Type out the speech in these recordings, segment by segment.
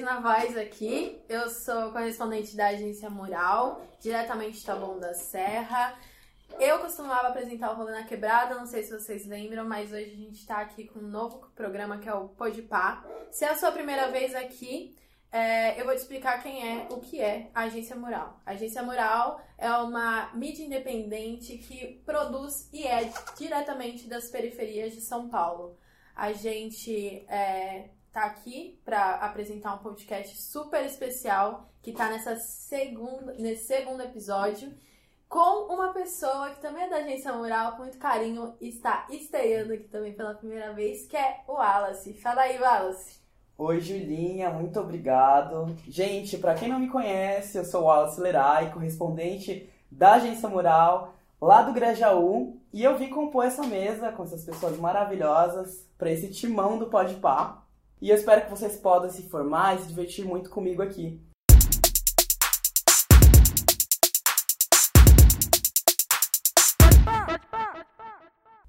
Reis na voz aqui. Eu sou correspondente da agência Mural, diretamente de Taboão da Serra. Eu costumava apresentar o Rolê na Quebrada, não sei se vocês lembram, mas hoje a gente tá aqui com um novo programa que é o Podpah. Se é a sua primeira vez aqui, é, eu vou te explicar quem é, o que é a Agência Mural. A Agência Mural é uma mídia independente que produz e é diretamente das periferias de São Paulo. A gente é, tá aqui para apresentar um podcast super especial que tá nessa segunda, nesse segundo episódio com uma pessoa que também é da Agência Mural, com muito carinho, está estreando aqui também pela primeira vez, que é o Wallace. Fala aí, Wallace. Oi, Julinha, muito obrigado. Gente, para quem não me conhece, eu sou o Wallace Lerai, correspondente da Agência Mural, lá do Grajaú, e eu vim compor essa mesa com essas pessoas maravilhosas para esse timão do Podpah. E eu espero que vocês possam se formar e se divertir muito comigo aqui.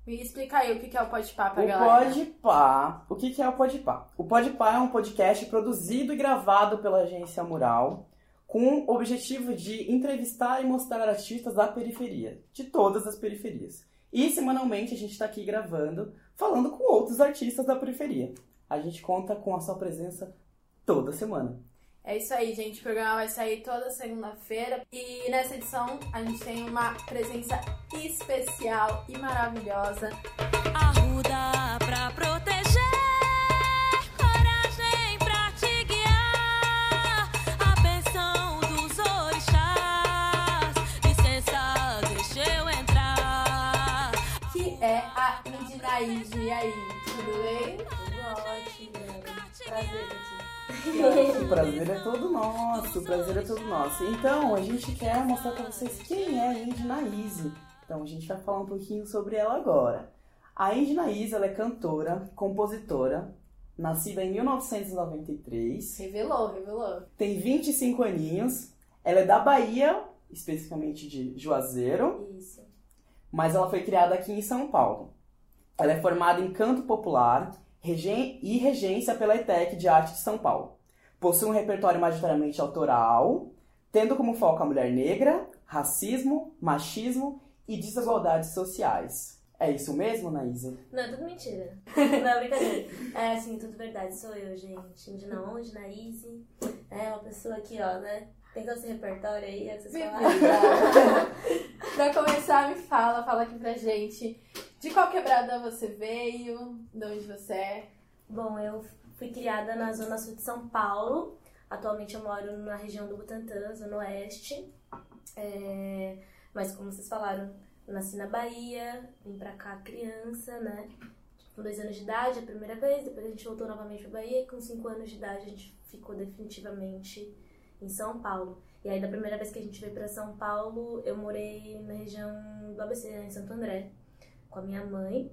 Me explica aí o que é o Podpah pra o galera. Podpah, o que é o Podpah? O Podpah é um podcast produzido e gravado pela agência Mural com o objetivo de entrevistar e mostrar artistas da periferia, de todas as periferias. E semanalmente a gente está aqui gravando, falando com outros artistas da periferia. A gente conta com a sua presença toda semana. É isso aí, gente. O programa vai sair toda segunda-feira. E nessa edição a gente tem uma presença especial e maravilhosa. Arruda pra proteger, coragem pra te guiar. A benção dos orixás, licença, deixa eu entrar. Que é a Indinaíde. E aí, tudo bem? Prazer aqui. O prazer é todo nosso, o prazer é todo nosso. Então, a gente quer mostrar pra vocês quem é a Indy Naíse. Então, a gente vai falar um pouquinho sobre ela agora. A Indy Naíse, ela é cantora, compositora, nascida em 1993, Revelou, revelou. tem 25 aninhos, ela é da Bahia, especificamente de Juazeiro, Isso. mas ela foi criada aqui em São Paulo. Ela é formada em canto popular e regência pela ETEC de Arte de São Paulo. Possui um repertório majoritariamente autoral, tendo como foco a mulher negra, racismo, machismo e desigualdades sociais. É isso mesmo, Naísa? Não, é tudo mentira. Não, brincadeira. É, assim, tudo verdade. Sou eu, gente. Indina Onde, na Easy. É, uma pessoa aqui, ó, né? Tem todo esse repertório aí, é vocês falaram. Pra começar, me fala, fala aqui pra gente. De qual quebrada você veio? De onde você é? Bom, eu fui criada na zona sul de São Paulo. Atualmente eu moro na região do Butantã, zona oeste. É, Mas como vocês falaram, nasci na Bahia, vim pra cá criança, né? Com dois anos de idade, a primeira vez, depois a gente voltou novamente pra Bahia, e com cinco anos de idade a gente ficou definitivamente em São Paulo. E aí da primeira vez que a gente veio pra São Paulo, eu morei na região do ABC, né, em Santo André, com a minha mãe.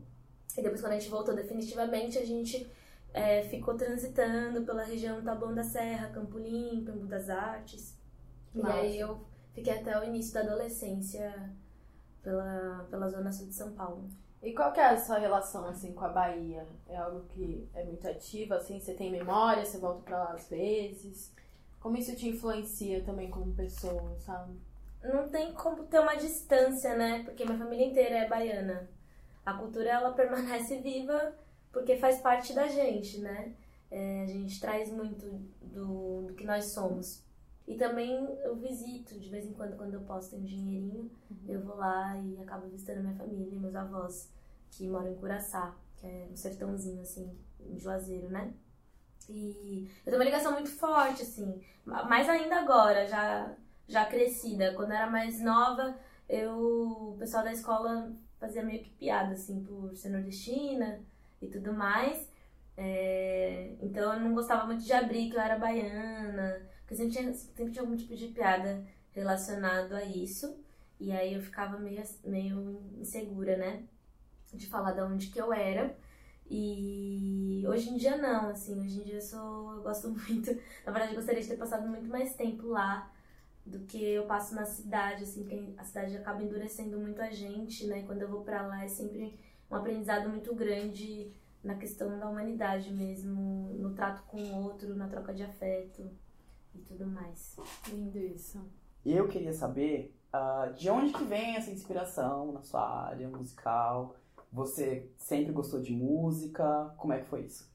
E depois quando a gente voltou definitivamente, a gente é, ficou transitando pela região Taboão da Serra, Campo Limpo, Embu das Artes. Massa. E aí eu fiquei até o início da adolescência pela, pela zona sul de São Paulo. E qual que é a sua relação, assim, com a Bahia? É algo que é muito ativo, assim? Você tem memória, você volta pra lá às vezes? Como isso te influencia também como pessoa, sabe? Não tem como ter uma distância, né? Porque minha família inteira é baiana. A cultura, ela permanece viva porque faz parte da gente, né? É, a gente traz muito do, do que nós somos. E também eu visito, de vez em quando, quando eu posso ter um dinheirinho, eu vou lá e acabo visitando minha família e meus avós, que moram em Curaçá, que é um sertãozinho, assim, em Juazeiro, né? E eu tenho uma ligação muito forte, assim, mais ainda agora, já, já crescida. Quando eu era mais nova, eu, o pessoal da escola fazia meio que piada, assim, por ser nordestina e tudo mais. É, então eu não gostava muito de abrir que eu era baiana, porque sempre tinha, sempre tinha algum tipo de piada relacionado a isso. E aí eu ficava meio, meio insegura, né? De falar de onde que eu era. E hoje em dia não, assim, hoje em dia eu sou. Eu gosto muito. Na verdade, eu gostaria de ter passado muito mais tempo lá do que eu passo na cidade, assim, porque a cidade acaba endurecendo muito a gente, né? Quando eu vou pra lá é sempre um aprendizado muito grande na questão da humanidade mesmo, no trato com o outro, na troca de afeto e tudo mais. Lindo isso. E eu queria saber ah, de onde que vem essa inspiração na sua área musical. Você sempre gostou de música? Como é que foi isso?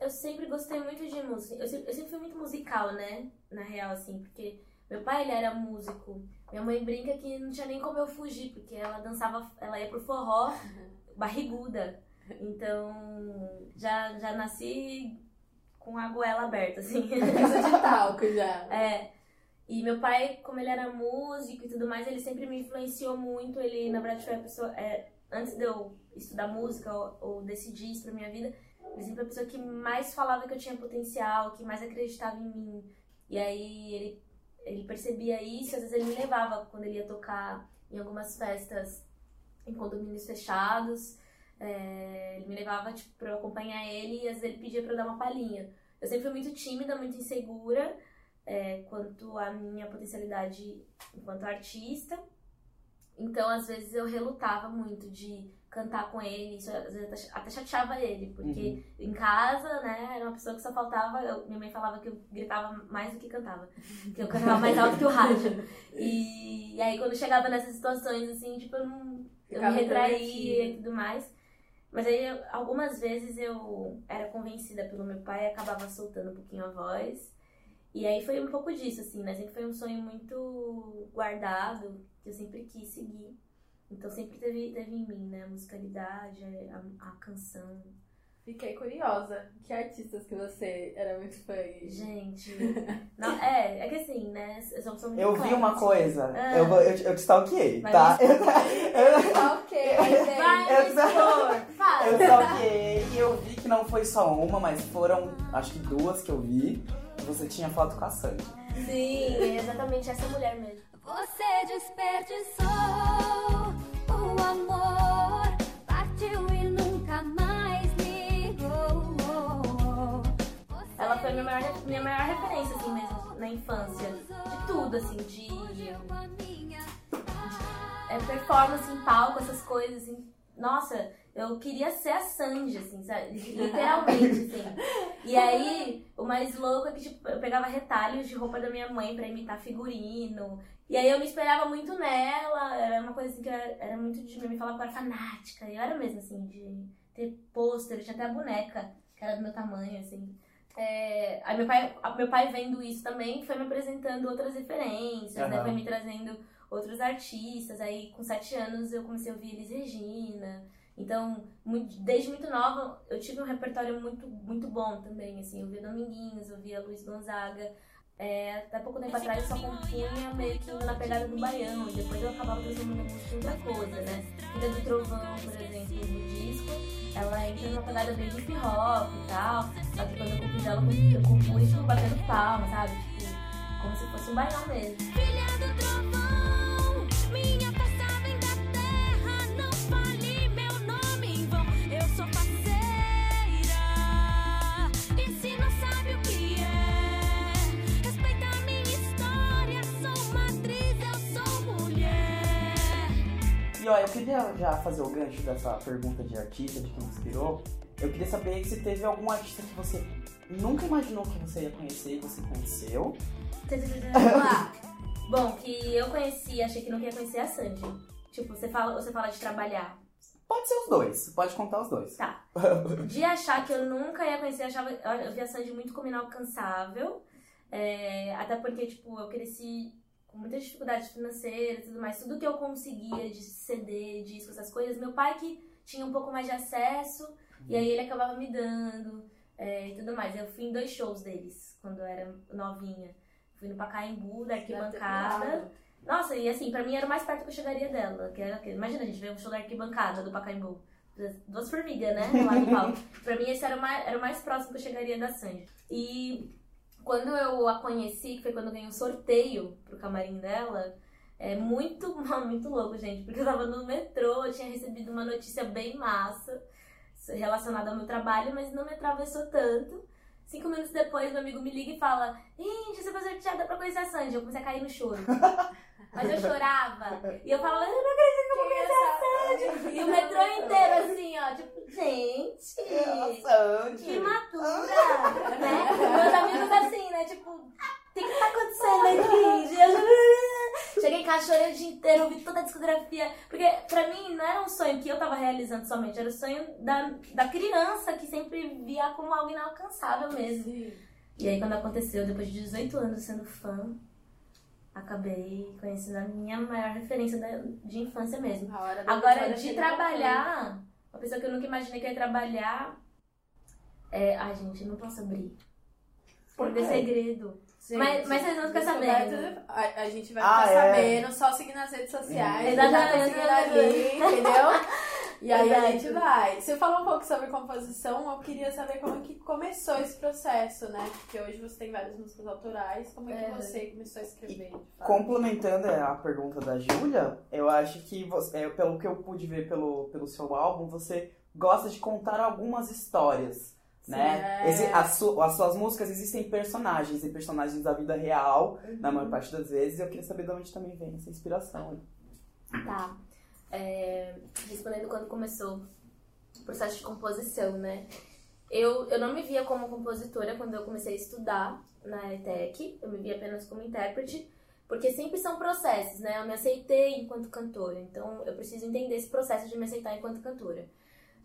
Eu sempre gostei muito de música. Eu sempre, eu sempre fui muito musical, né? Na real, assim, porque meu pai, ele era músico. Minha mãe brinca que não tinha nem como eu fugir, porque ela dançava, ela ia pro forró, barriguda. Então, já, já nasci com a goela aberta, assim. Coisa de talco já. É. E meu pai, como ele era músico e tudo mais, ele sempre me influenciou muito. Ele, na verdade, foi a pessoa. é, antes de eu estudar música ou, ou decidir isso pra minha vida, ele sempre foi a pessoa que mais falava que eu tinha potencial, que mais acreditava em mim. E aí ele, ele percebia isso, às vezes ele me levava quando ele ia tocar em algumas festas em condomínios fechados. É, ele me levava tipo, pra eu acompanhar ele e às vezes ele pedia pra eu dar uma palhinha. Eu sempre fui muito tímida, muito insegura é, quanto à minha potencialidade enquanto artista. Então, às vezes, eu relutava muito de cantar com ele, isso às vezes até chateava ele, porque em casa, né, era uma pessoa que só faltava. eu- minha mãe falava que eu gritava mais do que cantava, que eu cantava mais alto que o rádio. E, e aí, quando chegava nessas situações, assim, tipo, eu não. Eu me retraía e tudo mais. Mas aí, algumas vezes eu era convencida pelo meu pai e acabava soltando um pouquinho a voz. E aí foi um pouco disso, assim, né? Sempre foi um sonho muito guardado, que eu sempre quis seguir. Então sempre teve, teve em mim, né? A musicalidade, a, a canção. Fiquei curiosa. Que artistas que você era muito fã? Gente. não, é, é que assim, né? Eu sou, muito Eu vi uma coisa, Ah. eu, eu, te- eu te stalkeei, tá? me Eu. Vai, Eu-! Fala! eu stalkeei e eu vi que não foi só uma, mas foram acho que duas que eu vi. E você tinha foto com a Sandy. Sim, é exatamente essa mulher mesmo. Você desperdiçou Ela foi minha maior, minha maior referência, assim, mesmo, na infância. De tudo, assim, de é, performance em palco, essas coisas, assim. Nossa, eu queria ser a Sandy, assim, sabe? Literalmente, assim. E aí, o mais louco é que, tipo, eu pegava retalhos de roupa da minha mãe pra imitar figurino. E aí eu me esperava muito nela, era uma coisa assim que eu era, era muito de. Me falava que eu era fanática. E eu era mesmo, assim, de ter pôster, tinha até a boneca, que era do meu tamanho, assim. É, aí meu pai, a- meu pai vendo isso também foi me apresentando outras referências, né? Aham. Foi me trazendo outros artistas. Aí com sete anos eu comecei a ouvir Elis Regina. Então, muito- desde muito nova, eu tive um repertório muito, muito bom também, assim. Eu via Dominguinhos, eu via Luiz Gonzaga. É, até pouco tempo atrás eu só compunha meio que na pegada do baião. E depois eu acabava transformando em outra coisa, né? Filha do Trovão, por exemplo, no disco, ela entra numa pegada bem hip hop e tal. Só que quando eu compus ela, eu compus batendo palma, sabe? Tipo, como se fosse um baião mesmo. E ó, eu queria já fazer o gancho dessa pergunta de artista, de quem inspirou. Eu queria saber se teve algum artista que você nunca imaginou que você ia conhecer e você conheceu. Vamos lá. Bom, que eu conheci, achei que não ia conhecer a Sandy. Tipo, você fala, você fala de trabalhar. Pode ser os dois, pode contar os dois. Tá. De achar que eu nunca ia conhecer, eu achava, eu via a Sandy muito como inalcançável. É, até porque, tipo, eu cresci com muitas dificuldades financeiras e tudo mais. Tudo que eu conseguia de CD, disco, essas coisas, meu pai que tinha um pouco mais de acesso, e aí ele acabava me dando é, e tudo mais. Eu fui em dois shows deles, quando eu era novinha. Fui no Pacaembu, da arquibancada. Nossa, e assim, pra mim era o mais perto que eu chegaria dela. Que era, que- imagina, a gente ver um show da arquibancada do Pacaembu. Duas formigas, né? Lá no palco. pra mim esse era o, mais, era o mais próximo que eu chegaria da Sandy. E quando eu a conheci, que foi quando eu ganhei um sorteio pro camarim dela, é muito, muito louco, gente. Porque eu tava no metrô, eu tinha recebido uma notícia bem massa relacionada ao meu trabalho, mas não me atravessou tanto. Cinco minutos depois, meu amigo me liga e fala: Gente, você foi sorteada pra conhecer a Sandy. Eu comecei a cair no choro. Mas eu chorava. E eu falava: Eu não acredito que eu vou conhecer a Sandy. E o metrô inteiro, assim, ó, tipo, Gente! Que imatura! né? Meus amigos assim, né? Tipo, o que que tá acontecendo aqui? Cheguei em casa, chorei o dia inteiro, ouvi toda a discografia. Porque pra mim não era um sonho que eu tava realizando somente, era o sonho da, da criança que sempre via como algo inalcançável mesmo. E aí quando aconteceu, depois de 18 anos sendo fã, acabei conhecendo a minha maior referência da- de infância mesmo. A hora da Agora, de trabalhar, uma pessoa que eu nunca imaginei que ia trabalhar. É... Ai, gente, eu não posso abrir. Por é quê? segredo. Gente, Mas- mas vocês vão ficar sabendo. A, a gente vai Ah, ficar é. sabendo, só seguir nas redes sociais. Tá Exatamente. ali, entendeu? E aí a Exato. gente vai. Você falou um pouco sobre composição, eu queria saber como é que começou esse processo, né? Porque hoje você tem várias músicas autorais. Como é que É. você começou a escrever? Complementando a pergunta da Júlia, eu acho que, você, é, pelo que eu pude ver pelo, pelo seu álbum, você gosta de contar algumas histórias, né? é. As, su- as suas músicas existem personagens, e personagens da vida real, na Uhum. maior parte das vezes, e eu queria saber de onde também vem essa inspiração. Tá. É, respondendo quando começou o processo de composição, né? Eu, eu não me via como compositora quando eu comecei a estudar na ETEC, eu me via apenas como intérprete, porque sempre são processos, né? Eu me aceitei enquanto cantora, então eu preciso entender esse processo de me aceitar enquanto cantora.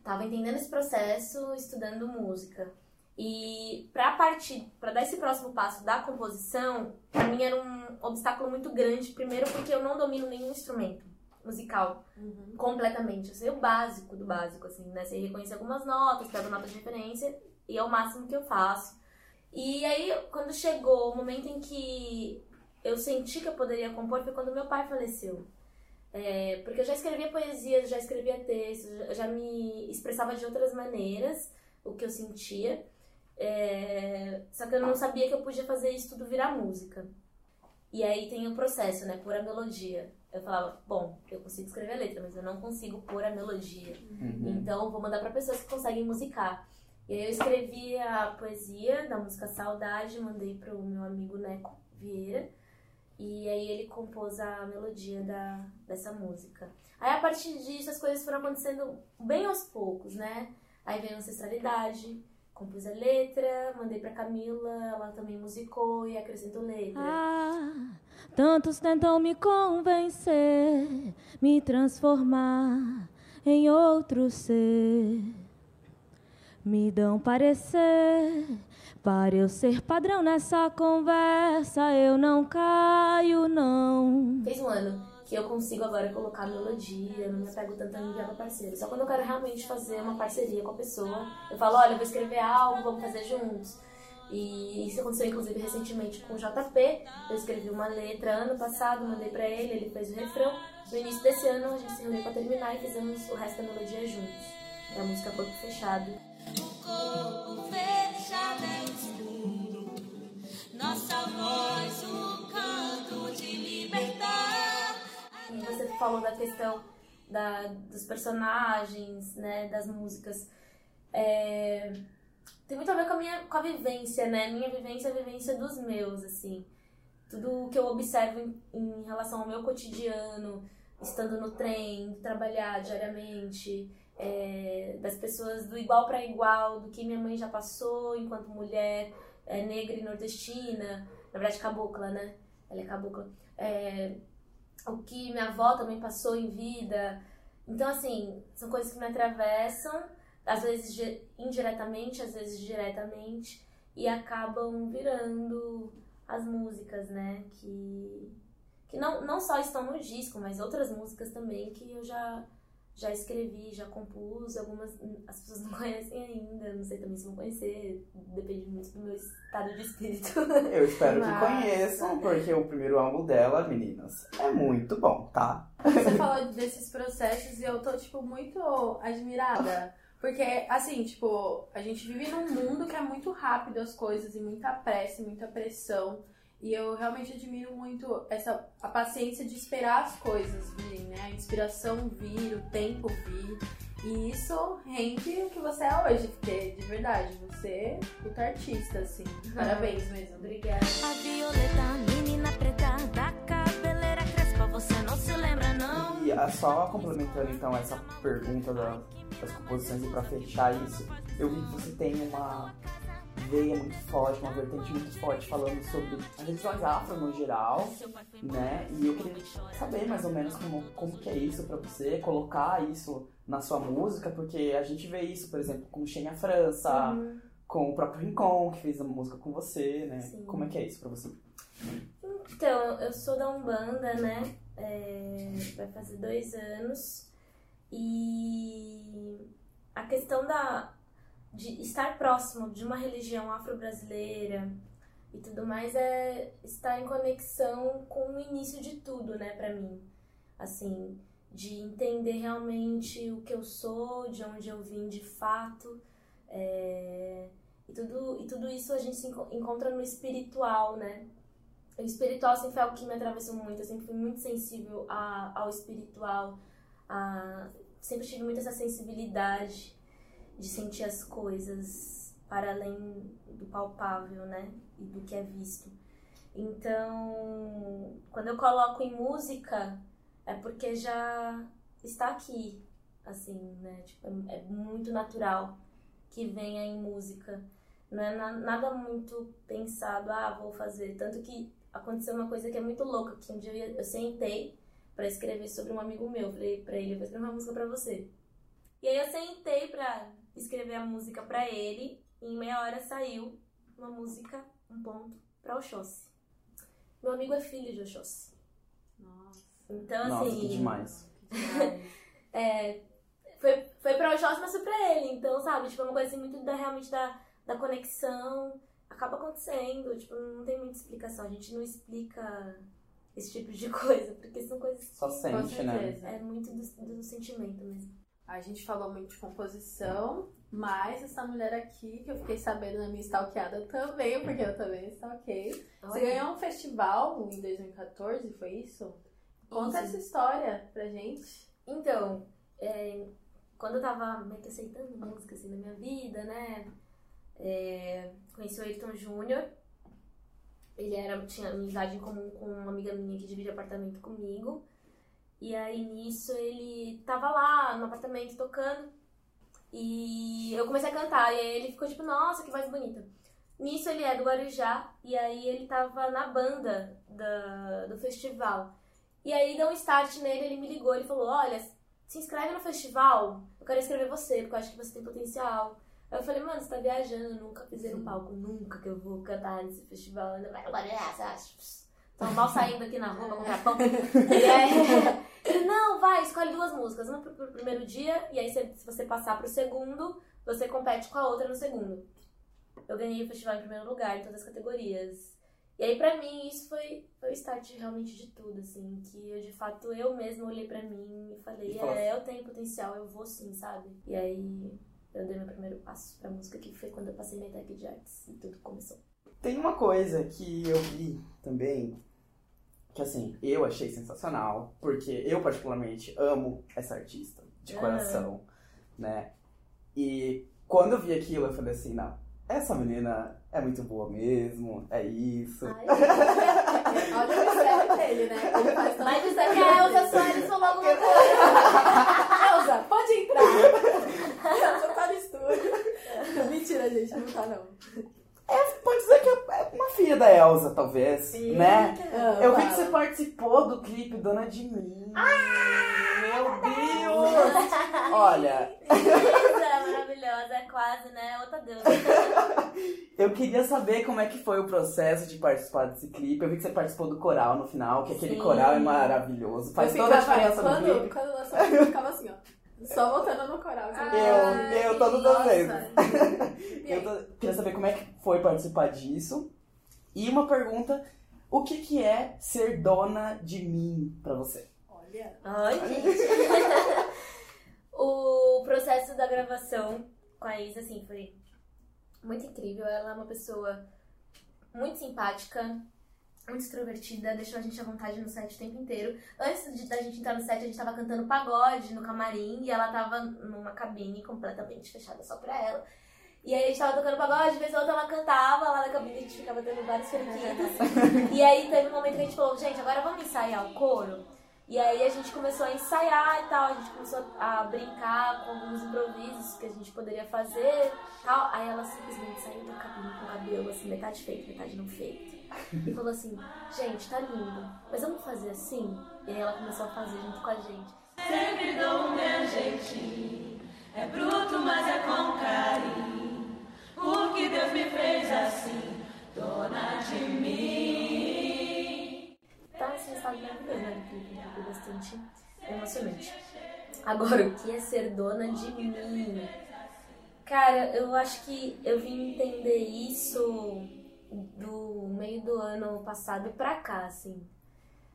Tava entendendo esse processo estudando música. E pra partir, para dar esse próximo passo da composição, pra mim era um obstáculo muito grande, primeiro porque eu não domino nenhum instrumento musical Uhum. completamente. Eu sei o básico do básico, assim, né? Sei reconhecer algumas notas, pego nota de referência e é o máximo que eu faço. E aí, quando chegou o momento em que eu senti que eu poderia compor, foi quando meu pai faleceu. É, porque eu já escrevia poesias, já escrevia textos, já me expressava de outras maneiras o que eu sentia. É, só que eu não sabia que eu podia fazer isso tudo virar música. E aí tem o processo, né? Pôr a melodia. Eu falava, bom, eu consigo escrever a letra, mas eu não consigo pôr a melodia. Então eu vou mandar pra pessoas que conseguem musicar. E aí eu escrevi a poesia da música Saudade, mandei pro meu amigo Neco Vieira. E aí ele compôs a melodia da, dessa música. Aí a partir disso as coisas foram acontecendo bem aos poucos, né? Aí veio a ancestralidade, compus a letra, mandei pra Camila, ela também musicou e acrescentou letra. Ah, tantos tentam me convencer, me transformar em outro ser. Me dão parecer para eu ser padrão nessa conversa. Eu não caio, não. Fez um ano que eu consigo agora colocar melodia, não me apego tanto a enviar pra parceiro. Só quando eu quero realmente fazer uma parceria com a pessoa, eu falo, olha, eu vou escrever algo, vamos fazer juntos. E isso aconteceu inclusive recentemente com o JP. Eu escrevi uma letra ano passado, mandei pra ele, ele fez o refrão. No início desse ano a gente se reuniu pra terminar e fizemos o resto da melodia juntos. É a música Corpo Fechado. corpo fechado é o escuro. Nossa voz, o canto de libertar. E você falou da questão da, dos personagens, né, das músicas. É, tem muito a ver com a minha com a vivência, né? Minha vivência é a vivência dos meus, assim. Tudo que eu observo em, em relação ao meu cotidiano, estando no trem, trabalhar diariamente, é, das pessoas do igual para igual, do que minha mãe já passou enquanto mulher é, negra e nordestina, na verdade cabocla, né? Ela é cabocla. É, o que minha avó também passou em vida. Então, assim, são coisas que me atravessam, às vezes di- indiretamente, às vezes diretamente, e acabam virando as músicas, né? Que, que não, não só estão no disco, mas outras músicas também que eu já, já escrevi, já compus. Algumas as pessoas não conhecem ainda, não sei também se vão conhecer, depende muito do meu estado de espírito. Eu espero que Massa. conheçam, porque o primeiro álbum dela, meninas, é muito bom, tá? Você falou desses processos e eu tô, tipo, muito admirada. Porque, assim, tipo, a gente vive num mundo que é muito rápido as coisas e muita pressa, e muita pressão. E eu realmente admiro muito essa a paciência de esperar as coisas virem, né? A inspiração vir, o tempo vir. E isso rende o que você é hoje, porque de verdade, você é puta artista, assim. Parabéns mesmo. Obrigada. A violeta, menina preta, da cabeleira crespa você não se lembra, não? E ah, só complementando então essa pergunta da- das composições e pra fechar isso, eu vi que você tem uma veia muito forte, uma vertente muito forte falando sobre as religiões afro no geral, né? E eu queria saber mais ou menos como, como que é isso pra você, colocar isso na sua música, porque a gente vê isso, por exemplo, com Xenia França, Uhum. com o próprio Rincon, que fez a música com você, né? Sim. Como é que é isso pra você? Então, eu sou da Umbanda, né? É, vai fazer dois anos. E a questão da, de estar próximo de uma religião afro-brasileira e tudo mais é estar em conexão com o início de tudo, né, pra mim. Assim, de entender realmente o que eu sou, de onde eu vim de fato. é, e, tudo, e tudo isso a gente se enco- encontra no espiritual, né? O espiritual sempre foi algo que me atravessou muito. Eu sempre fui muito sensível a, ao espiritual. A, sempre tive muito essa sensibilidade de sentir as coisas para além do palpável, né? E do que é visto. Então, quando eu coloco em música, é porque já está aqui, assim, né? Tipo, é, é muito natural que venha em música. Não é na- nada muito pensado, ah, vou fazer. Tanto que aconteceu uma coisa que é muito louca, que um dia eu, sentei pra escrever sobre um amigo meu. Falei pra ele, eu vou escrever uma música pra você. E aí eu sentei pra escrever a música pra ele, e em meia hora saiu uma música, um ponto, pra Oxóssi. Meu amigo é filho de Oxóssi. Nossa. Então, Nossa, assim... que demais. que demais. É, foi, foi pra Oxóssi, mas foi pra ele. Então, sabe, tipo, é uma coisa assim, muito da, realmente da, da conexão. Acaba acontecendo, tipo, não tem muita explicação. A gente não explica esse tipo de coisa, porque são coisas que Só sente, né? certeza. é muito do, do sentimento mesmo. A gente falou muito de composição, mas essa mulher aqui, que eu fiquei sabendo na minha stalkeada também, porque eu também stalkeei. Você ganhou um festival em 2014, foi isso? Conta Isso. essa história pra gente. Então, é, quando eu tava meio que aceitando música assim na minha vida, né? é, conheci o Ayrton Júnior. Ele era, tinha amizade em comum com uma amiga minha que divide apartamento comigo. E aí nisso ele tava lá no apartamento tocando. E eu comecei a cantar. E aí ele ficou tipo, nossa, que voz bonita. Nisso ele é do Guarujá. E aí ele tava na banda da, do festival. E aí deu um start nele, ele me ligou, ele falou, olha, se inscreve no festival, eu quero escrever você, porque eu acho que você tem potencial. Aí eu falei, mano, você tá viajando, eu nunca pisei no palco, nunca que eu vou cantar nesse festival. Ainda vai agora, você acha? Tô mal saindo aqui na rua pra comprar pão. e aí, ele, não, vai, escolhe duas músicas, uma pro, pro primeiro dia, e aí se, se você passar pro segundo, você compete com a outra no segundo. Eu ganhei o festival em primeiro lugar em todas as categorias. E aí, pra mim, isso foi, foi o start realmente de tudo, assim. Que eu, de fato, eu mesma olhei pra mim e falei, é, eu tenho potencial, eu vou sim, sabe? E aí, eu dei meu primeiro passo pra música, que foi quando eu passei na ETEC de Artes e tudo começou. Tem uma coisa que eu vi também, que assim, eu achei sensacional, porque eu particularmente amo essa artista, de Ah. coração, né? E quando eu vi aquilo, eu falei assim, não, essa menina é muito boa mesmo, é isso. Ai, Olha o mistério dele, né? Ele faz todo mas isso aqui é a Elza. Soares falou alguma coisa. Elza, pode entrar. Elza tá no estúdio. Mentira, gente, não tá não. Da Elsa, talvez, né? Ah, Eu vi que você participou do clipe Dona de Mim. Meu Deus! Olha, Linda, maravilhosa, é quase, né? Outra deusa. eu queria saber como é que foi o processo de participar desse clipe. Eu vi que você participou do coral no final, que aquele Sim. coral é maravilhoso. Faz Eu toda a diferença no clipe. Quando lançou, eu ficava assim, ó. Só voltando no coral. assim. Eu- eu vezes. E Eu tô- queria saber como é que foi participar disso. E uma pergunta: o que, que é ser dona de mim pra você? Olha. Ai, gente. o processo da gravação com a Isa, assim, foi muito incrível. Ela é uma pessoa muito simpática, muito extrovertida, deixou a gente à vontade no set o tempo inteiro. Antes de, da gente entrar no set, a gente tava cantando pagode no camarim e ela tava numa cabine completamente fechada só pra ela. E aí a gente tava tocando pagode, de vez em outra ela cantava lá na cabine, a gente ficava tendo vários periquitos. e aí teve um momento que a gente falou, gente, agora vamos ensaiar o coro? E aí a gente começou a ensaiar e tal, a gente começou a brincar com alguns improvisos que a gente poderia fazer e tal. Aí ela simplesmente saiu do cabelo com o cabelo assim, metade feito, metade não feito. E falou assim, gente, tá lindo, mas vamos fazer assim? E aí ela começou a fazer junto com a gente. Sempre dou o meu jeitinho. É bruto, mas é com carinho. Porque Deus me fez assim, dona de mim. Tá assim, estado maravilhoso, né? Que foi bastante emocionante. Agora, o que é ser dona de mim? Cara, eu acho que eu vim entender isso do meio do ano passado pra cá, assim.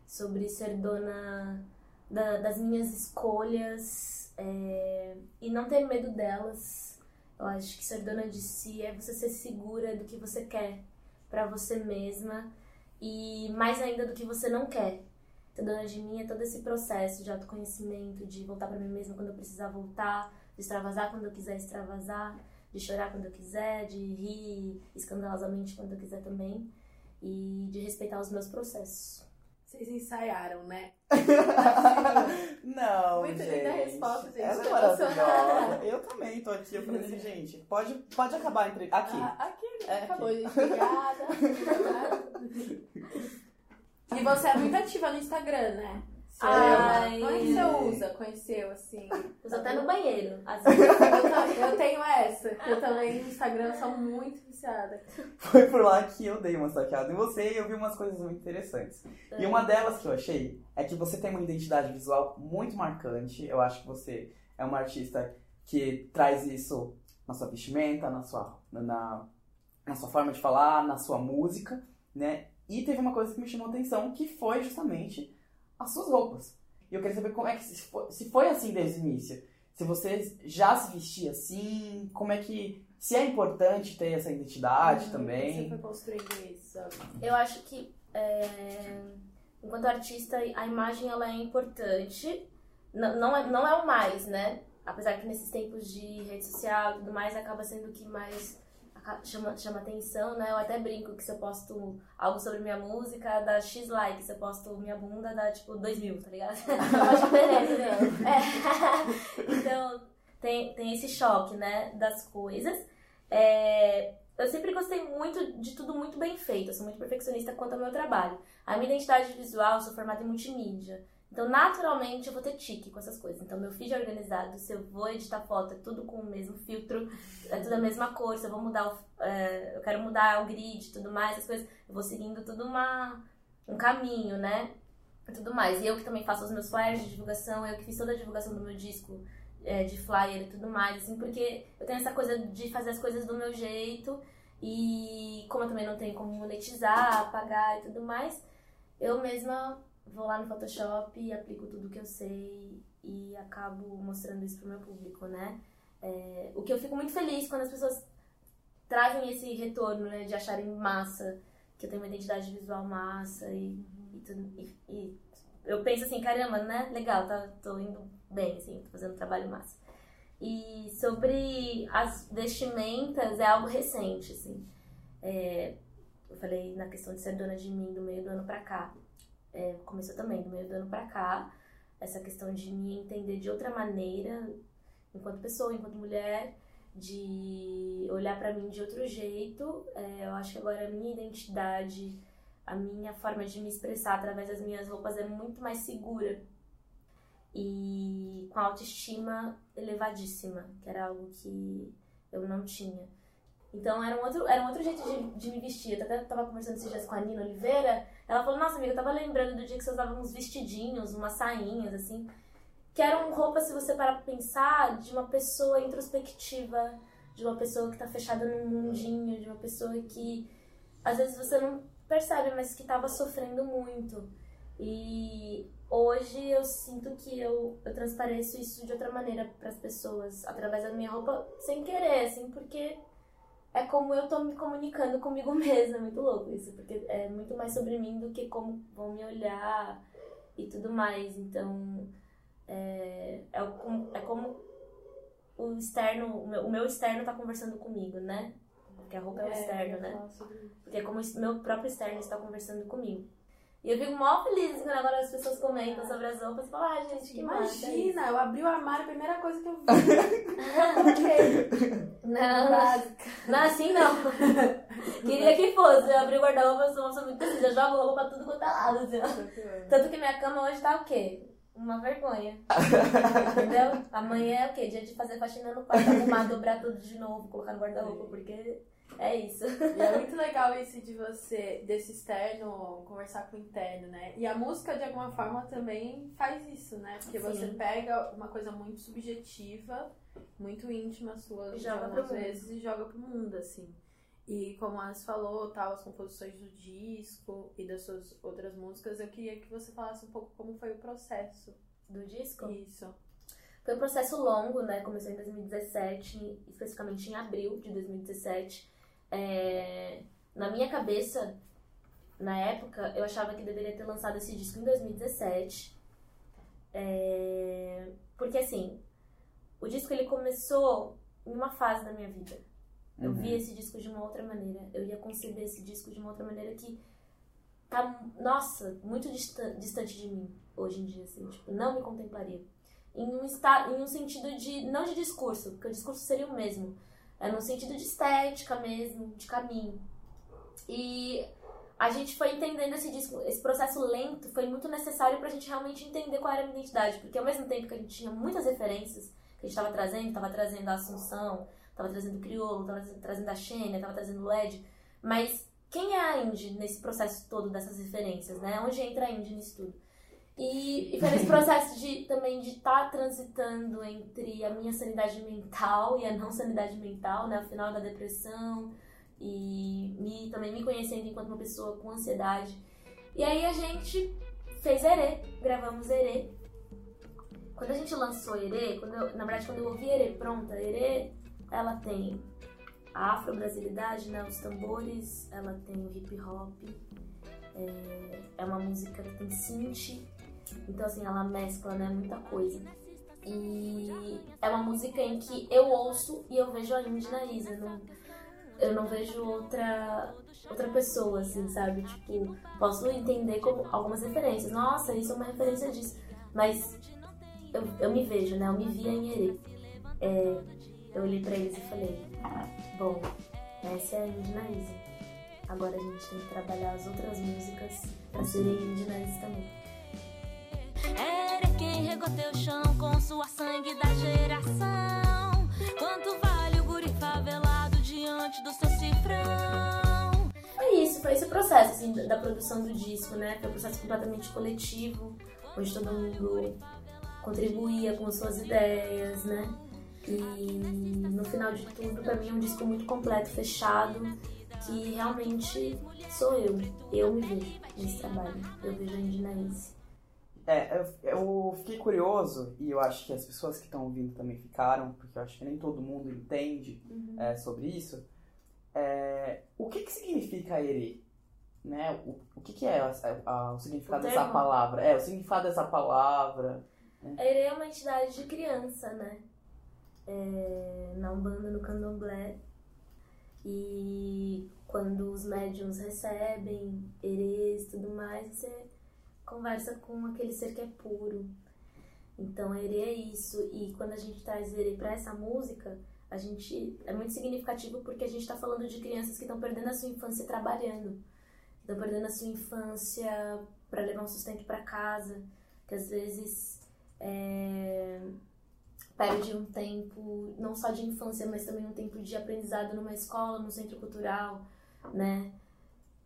Sobre ser dona da- das minhas escolhas é, e não ter medo delas. Eu acho que ser dona de si é você ser segura do que você quer pra você mesma e mais ainda do que você não quer. Ser dona de mim é todo esse processo de autoconhecimento, de voltar pra mim mesma quando eu precisar voltar, de extravasar quando eu quiser extravasar, de chorar quando eu quiser, de rir escandalosamente quando eu quiser também e de respeitar os meus processos. Vocês ensaiaram, né? Não, Muito gente. linda a resposta, gente. Ela é maravilhosa. Eu também tô aqui. Eu falei assim, gente, pode, pode acabar a entrevista. Aqui. Ah, aqui, É, acabou, aqui. gente. Obrigada. e você é muito ativa no Instagram, né? Ai. Como é que você usa? Conheceu, assim? Uso até no banheiro, às vezes. Eu, eu tenho essa. Eu também no Instagram sou muito viciada. Foi por lá que eu dei uma saqueada em você e eu vi umas coisas muito interessantes. E uma delas que eu achei é que você tem uma identidade visual muito marcante. Eu acho que você é uma artista que traz isso na sua vestimenta, na sua, na, na sua forma de falar, na sua música, né? E teve uma coisa que me chamou a atenção, que foi justamente as suas roupas. E eu queria saber como é que se foi, assim desde o início. Se você já se vestia assim, como é que se é importante ter essa identidade Você também. foi construindo isso. Eu acho que, é, enquanto artista, a imagem ela é importante. Não, não, é, não é o mais, né? Apesar que nesses tempos de rede social e tudo mais, acaba sendo o que mais chama, chama atenção, né? Eu até brinco que se eu posto algo sobre minha música, dá X like. Se eu posto minha bunda, dá tipo 2 mil, tá ligado? Eu acho diferente, né? É. Então, tem, tem esse choque, né? Das coisas. É, eu sempre gostei muito de tudo muito bem feito. Eu sou muito perfeccionista quanto ao meu trabalho. A minha identidade visual, sou formada em multimídia. Então, naturalmente, eu vou ter tique com essas coisas. Então, meu feed é organizado. Se eu vou editar foto, é tudo com o mesmo filtro, é tudo a mesma cor. Se eu vou mudar, o, é, eu quero mudar o grid tudo mais, essas coisas, eu vou seguindo tudo uma, um caminho, né? Tudo mais. E eu que também faço os meus flyers de divulgação, eu que fiz toda a divulgação do meu disco é, de flyer e tudo mais, assim, porque eu tenho essa coisa de fazer as coisas do meu jeito e como eu também não tenho como monetizar, pagar e tudo mais, eu mesma vou lá no Photoshop aplico tudo que eu sei e acabo mostrando isso pro meu público, né? É, o que eu fico muito feliz quando as pessoas trazem esse retorno, né, de acharem massa, que eu tenho uma identidade visual massa e, e, tudo, e, e eu penso assim, caramba, né, legal, tá, tô indo bem, assim, tô fazendo um trabalho massa. E sobre as vestimentas, é algo recente, assim. É, eu falei na questão de ser dona de mim do meio do ano pra cá. É, começou também do meio do ano pra cá. Essa questão de me entender de outra maneira, enquanto pessoa, enquanto mulher, de olhar pra mim de outro jeito. É, eu acho que agora a minha identidade, a minha forma de me expressar através das minhas roupas é muito mais segura e com a autoestima elevadíssima, que era algo que eu não tinha. Então era um outro, era um outro jeito de, de me vestir. Eu até tava conversando esses dias com a Nina Oliveira. Ela falou: Nossa, amiga, eu tava lembrando do dia que você usava uns vestidinhos, umas sainhas, assim. Que eram roupas, se você parar pra pensar, de uma pessoa introspectiva, de uma pessoa que tá fechada num mundinho, de uma pessoa que às vezes você não percebe, mas que tava sofrendo muito. E hoje eu sinto que eu, eu transpareço isso de outra maneira para as pessoas, através da minha roupa, sem querer, assim, porque é como eu tô me comunicando comigo mesma, é muito louco isso, porque é muito mais sobre mim do que como vão me olhar e tudo mais. Então, é, é, como- é como o externo, o meu, o meu externo tá conversando comigo, né? Porque a roupa é, o externo, né? Porque é como o meu próprio externo está conversando comigo. E eu fico mó feliz quando agora as pessoas comentam sobre as roupas e falam, ah, gente, que massa. é Imagina, eu abri o armário, a primeira coisa que eu vi. Não, Básica. não é assim não. Queria que fosse. Eu abri o guarda-roupa, eu sou uma pessoa muito precisa. Eu jogo roupa pra tudo quanto é lado, assim. Tanto que minha cama hoje tá o quê? Uma vergonha. Entendeu? Amanhã é o quê? Dia de fazer faxina no quarto, arrumar, dobrar tudo de novo, colocar no guarda-roupa, porque é isso. E é muito legal isso de você, desse externo, conversar com o interno, né? E a música, de alguma forma, também faz isso, né? Porque Sim. você pega uma coisa muito subjetiva, muito íntima sua, joga algumas pro mundo. vezes, e joga pro mundo, assim. E como a Alice falou, tal, as composições do disco e das suas outras músicas, eu queria que você falasse um pouco como foi o processo. Do disco? Isso. Foi um processo longo, né? Começou em 2017, especificamente em abril de 2017. É, Na minha cabeça, na época, eu achava que deveria ter lançado esse disco em 2017. É, Porque assim, o disco ele começou em uma fase da minha vida. Eu Uhum. vi esse disco de uma outra maneira. Eu ia conceber esse disco de uma outra maneira que tá, nossa, muito distan- distante de mim hoje em dia, assim, tipo, não me contemplaria. Em um, esta, em um sentido de, não de discurso, porque o discurso seria o mesmo, é no sentido de estética mesmo, de caminho. E a gente foi entendendo esse disco, esse processo lento foi muito necessário pra gente realmente entender qual era a minha identidade, porque ao mesmo tempo que a gente tinha muitas referências que a gente tava trazendo, tava trazendo a Assunção, tava trazendo o Criolo, tava trazendo a Xênia, tava trazendo o LED, mas quem é a Indy nesse processo todo dessas referências, né? Onde entra a Indy nisso tudo? E, e foi nesse processo de também de estar transitando entre a minha sanidade mental e a não sanidade mental, né? O final da depressão e me, também me conhecendo enquanto uma pessoa com ansiedade. E aí a gente fez Herê, gravamos Herê. Quando a gente lançou Herê, quando eu, na verdade quando eu ouvi Herê pronta, Herê, ela tem a afro-brasilidade, né, os tambores, ela tem o hip hop, é, é uma música que tem synth, então assim, ela mescla, né, muita coisa. E é uma música em que eu ouço e eu vejo a Indy na Isa, não, eu não vejo outra outra pessoa, assim, sabe? Tipo, posso entender como algumas referências. Nossa, isso é uma referência disso. Mas eu, eu me vejo, né? Eu me via em Herê. É, eu olhei pra eles e falei, bom, essa é a Indy na Isa. Agora a gente tem que trabalhar as outras músicas pra serem Indy na Isa também. Era quem regou teu chão com sua sangue da geração. Quanto vale o guri favelado diante do seu cifrão? Foi isso, foi esse processo, assim, da, produção do disco, né? Foi um processo completamente coletivo, onde todo mundo contribuía com suas ideias, né? E no final de tudo, pra mim é um disco muito completo, fechado, que realmente sou eu. Eu me vejo nesse trabalho. Eu vejo a Indinaíse. É, eu, eu fiquei curioso, e eu acho que as pessoas que estão ouvindo também ficaram, porque eu acho que nem todo mundo entende é, sobre isso. É, o que, que significa herê? Né? O, o que, que é a- a- o significado O dessa palavra? É, o significado dessa palavra. A Herê é uma entidade de criança, né? É, na Umbanda, no Candomblé. E quando os médiums recebem herês e tudo mais, você conversa com aquele ser que é puro. Então, herê é isso. E quando a gente traz herê pra essa música, a gente é muito significativo porque a gente tá falando de crianças que estão perdendo a sua infância trabalhando. Estão perdendo a sua infância para levar um sustento para casa. Que às vezes é, perde um tempo, não só de infância, mas também um tempo de aprendizado numa escola, num centro cultural, né?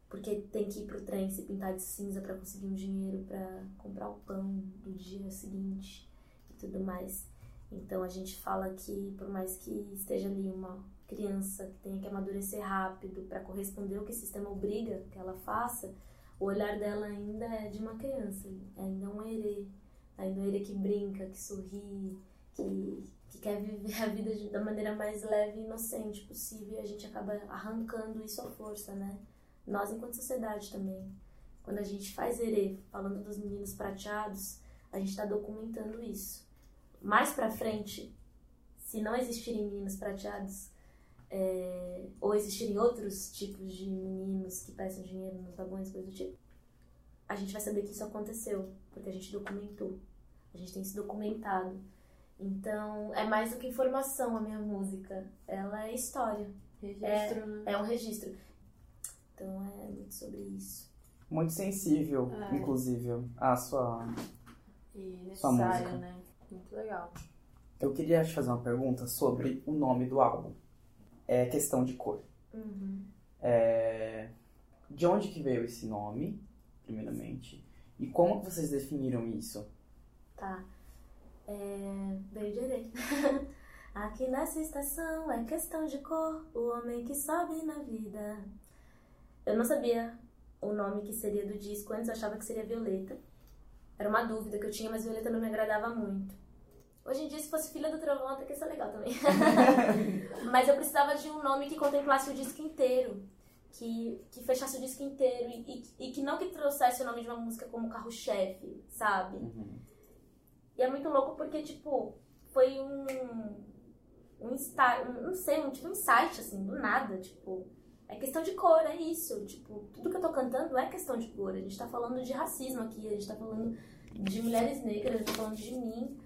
Porque tem que ir pro trem se pintar de cinza para conseguir um dinheiro para comprar o pão do dia seguinte e tudo mais. Então a gente fala que por mais que esteja ali uma criança que tenha que amadurecer rápido para corresponder ao que o sistema obriga que ela faça, o olhar dela ainda é de uma criança, ainda é um herê, ainda é um herê que brinca, que sorri, que, que quer viver a vida da maneira mais leve e inocente possível e a gente acaba arrancando isso à força, né? Nós enquanto sociedade também. Quando a gente faz herê, falando dos meninos prateados, a gente está documentando isso. Mais pra frente, se não existirem meninos prateados, é, ou existirem outros tipos de meninos que peçam dinheiro nos vagões, coisa do tipo, a gente vai saber que isso aconteceu, porque a gente documentou. A gente tem se documentado. Então, é mais do que informação a minha música. Ela é história. Registro, né? É um registro. Então, é muito sobre isso. Muito sensível, É. inclusive, a sua. E Sua música. né? Muito legal. Eu queria te fazer uma pergunta sobre o nome do álbum. É questão de cor. Uhum. É, De onde que veio esse nome, primeiramente? E como que vocês definiram isso? Tá. É. Veio Herê. Aqui nessa estação é questão de cor, o homem que sobe na vida. Eu não sabia o nome que seria do disco, antes eu achava que seria Violeta. Era uma dúvida que eu tinha, mas Violeta não me agradava muito. Hoje em dia, se fosse Filha do Trovão, até que ia ser legal também. mas eu precisava de um nome que contemplasse o disco inteiro. Que, que fechasse o disco inteiro e, e, e que não que trouxesse o nome de uma música como carro-chefe, sabe? Uhum. E é muito louco porque, tipo, foi um. Um insight, um, não sei, um tipo um insight, assim, do nada, tipo. É questão de cor, é isso. Tipo, tudo que eu tô cantando é questão de cor. A gente tá falando de racismo aqui, a gente tá falando de mulheres negras, a gente tá falando de mim.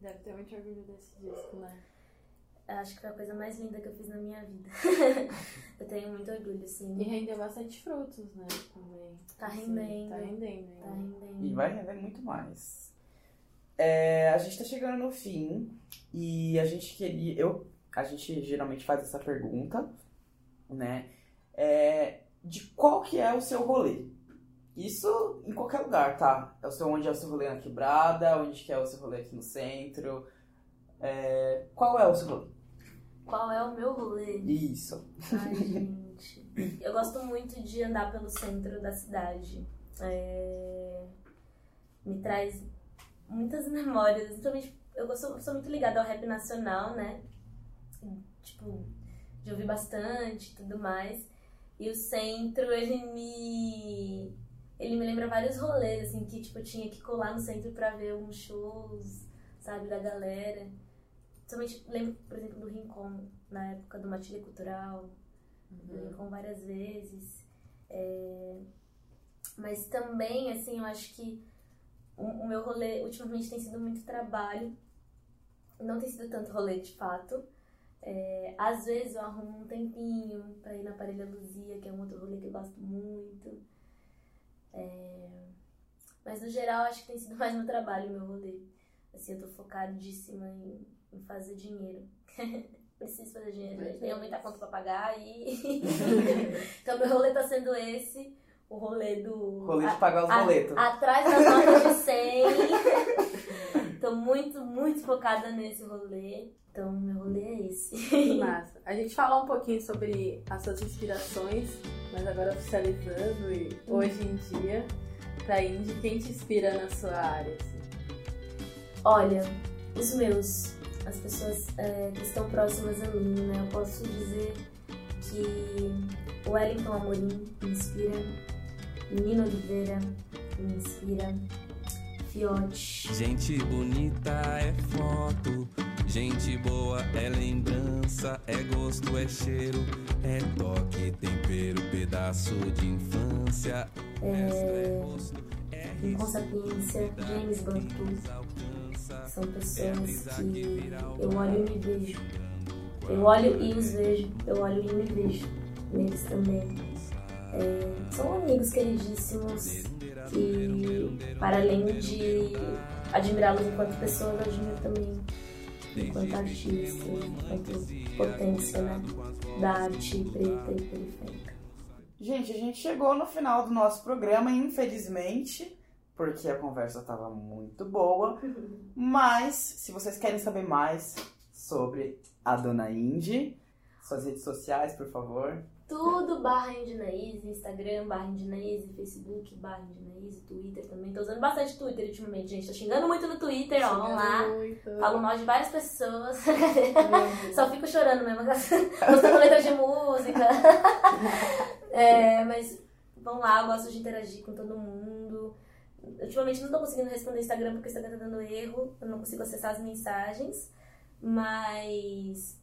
Deve ter muito orgulho desse disco, né? Eu Acho que foi a coisa mais linda que eu fiz na minha vida. eu tenho muito orgulho, E assim. rendeu bastante frutos, né? Também. Tá Assim, rendendo. Tá rendendo, Tá ainda. rendendo. E vai render muito mais. É, a gente tá chegando no fim e a gente queria. Eu, a gente geralmente faz essa pergunta, né? É, de qual que é o seu rolê? Isso em qualquer lugar, tá? É o seu, onde é o seu rolê na quebrada, onde que é o seu rolê aqui no centro. É, qual é o seu rolê? Qual é o meu rolê? Isso. Ai, gente. Eu gosto muito de andar pelo centro da cidade. É, Me traz muitas memórias. Principalmente, eu gosto, sou muito ligada ao rap nacional, né? Tipo, de ouvir bastante e tudo mais. E o centro, ele me. Ele me lembra vários rolês, assim, que tipo, eu tinha que colar no centro pra ver uns shows, sabe, da galera. Principalmente lembro, por exemplo, do Rincon, na época do Matilha Cultural. Do Rincon várias vezes. É, Mas também, assim, eu acho que o meu rolê ultimamente tem sido muito trabalho. Não tem sido tanto rolê, de fato. É, às vezes eu arrumo um tempinho pra ir na Parelha Luzia, que é um outro rolê que eu gosto muito. É, Mas no geral acho que tem sido mais meu trabalho, meu rolê. Assim, eu tô focadíssima em, em fazer dinheiro. Preciso fazer dinheiro, gente. Tenho muita conta pra pagar e. então meu rolê tá sendo esse. O rolê do. Rolê de pagar os boletos. Atrás das notas de 100. Tô muito, muito focada nesse rolê. Então, meu rolê é esse. Massa. A gente falou um pouquinho sobre as suas inspirações, mas agora oficializando e hoje em dia, pra indie, quem te inspira na sua área? assim? Olha, os meus, as pessoas é, que estão próximas a mim, né? Eu posso dizer que o Wellington Amorim me inspira, Nino Oliveira me inspira, Fiote. Gente bonita é foto, gente boa é lembrança, é gosto, é cheiro, é toque, tempero, pedaço de infância. Resto é rosto, é James Bantu, são pessoas que eu olho e me vejo. Eu olho e os vejo, eu olho e me vejo neles também. É, são amigos queridíssimos que, para além de admirá-los enquanto pessoas, eu admiro também enquanto artista, enquanto potência né, da arte preta e periférica. Gente, a gente chegou no final do nosso programa, infelizmente, porque a conversa estava muito boa. Mas, se vocês querem saber mais sobre a Dona Indy, suas redes sociais, por favor. Tudo barra Indinaíse, Instagram barra Indinaíse, Facebook barra Indinaíse, Twitter também. Tô usando bastante Twitter ultimamente, gente. Tô xingando muito no Twitter, ó, vamos lá. Muito. Falo mal de várias pessoas. Só fico chorando mesmo, postando letra de música. É, mas vão lá, eu gosto de interagir com todo mundo. Ultimamente não tô conseguindo responder Instagram porque o Instagram tá dando erro, eu não consigo acessar as mensagens. Mas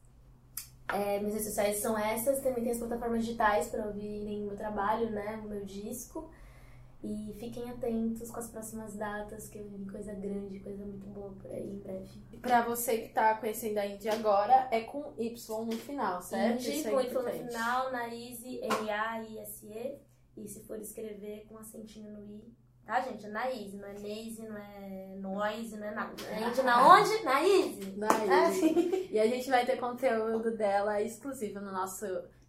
é, minhas redes sociais são essas, também tem as plataformas digitais para ouvirem o meu trabalho, né? O meu disco. E fiquem atentos com as próximas datas, que vem coisa grande, coisa muito boa por aí em breve. Pra você que tá conhecendo a Indy agora, é com Y no final, certo? Indy, Isso é com Y no final, Naíse, N-A-I-S-E. E se for escrever com acentinho no I. Tá, gente? É Naíse, não é Neise, não é Noise, não é nada. A gente na onde? Naíse. Na É. E a gente vai ter conteúdo dela exclusivo no nosso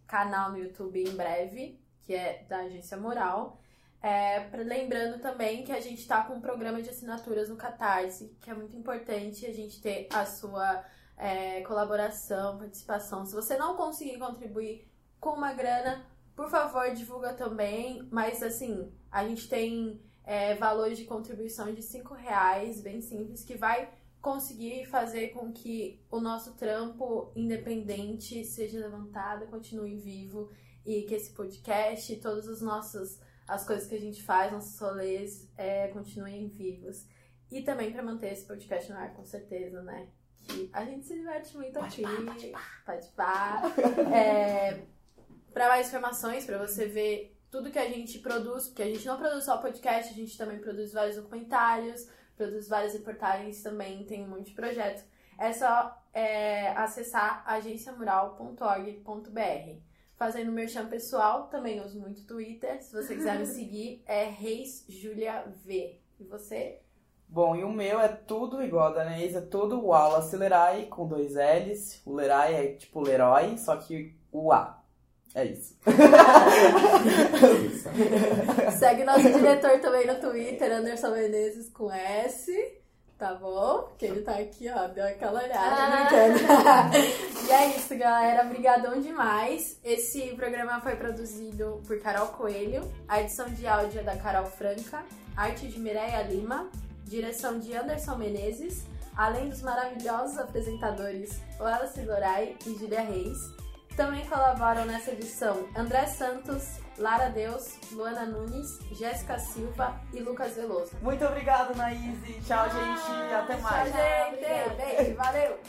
canal no YouTube em breve, que é da Agência Moral. É, lembrando também que a gente tá com um programa de assinaturas no Catarse, que é muito importante a gente ter a sua é, colaboração, participação. Se você não conseguir contribuir com uma grana, por favor, divulga também. Mas assim, a gente tem é, valores de contribuição de 5 reais, bem simples, que vai conseguir fazer com que o nosso trampo independente seja levantado, continue vivo e que esse podcast e todas as nossas as coisas que a gente faz, nossos rolês, é, continuem vivos. E também para manter esse podcast no ar, com certeza, né? Que a gente se diverte muito aqui. Pode pá. É, para mais informações, para você ver tudo que a gente produz, porque a gente não produz só podcast, a gente também produz vários documentários, produz várias reportagens também, tem um monte de projeto. É só é, acessar agenciamural.org.br. Fazendo merchan pessoal, também uso muito Twitter. Se você quiser me seguir, é Reis Julia V. E você? Bom, e o meu é tudo igual a da Anaís, é tudo Wallace Lerai com dois L's. O Lerai é tipo Leroy, só que o A. É isso. Segue nosso diretor também no Twitter, Anderson Menezes com S. Tá bom? Que ele tá aqui, ó, deu aquela olhada. Ah. brincando. e é isso, galera. Obrigadão demais. Esse programa foi produzido por Carol Coelho. A edição de áudio é da Carol Franca. Arte de Mireia Lima. Direção de Anderson Menezes. Além dos maravilhosos apresentadores Wallace Lorai e Julia Reis. Também colaboram nessa edição André Santos, Lara Deus, Luana Nunes, Jéssica Silva e Lucas Veloso. Muito obrigado, Naís. Tchau, gente. Até mais. Tchau, gente. Beijo, valeu.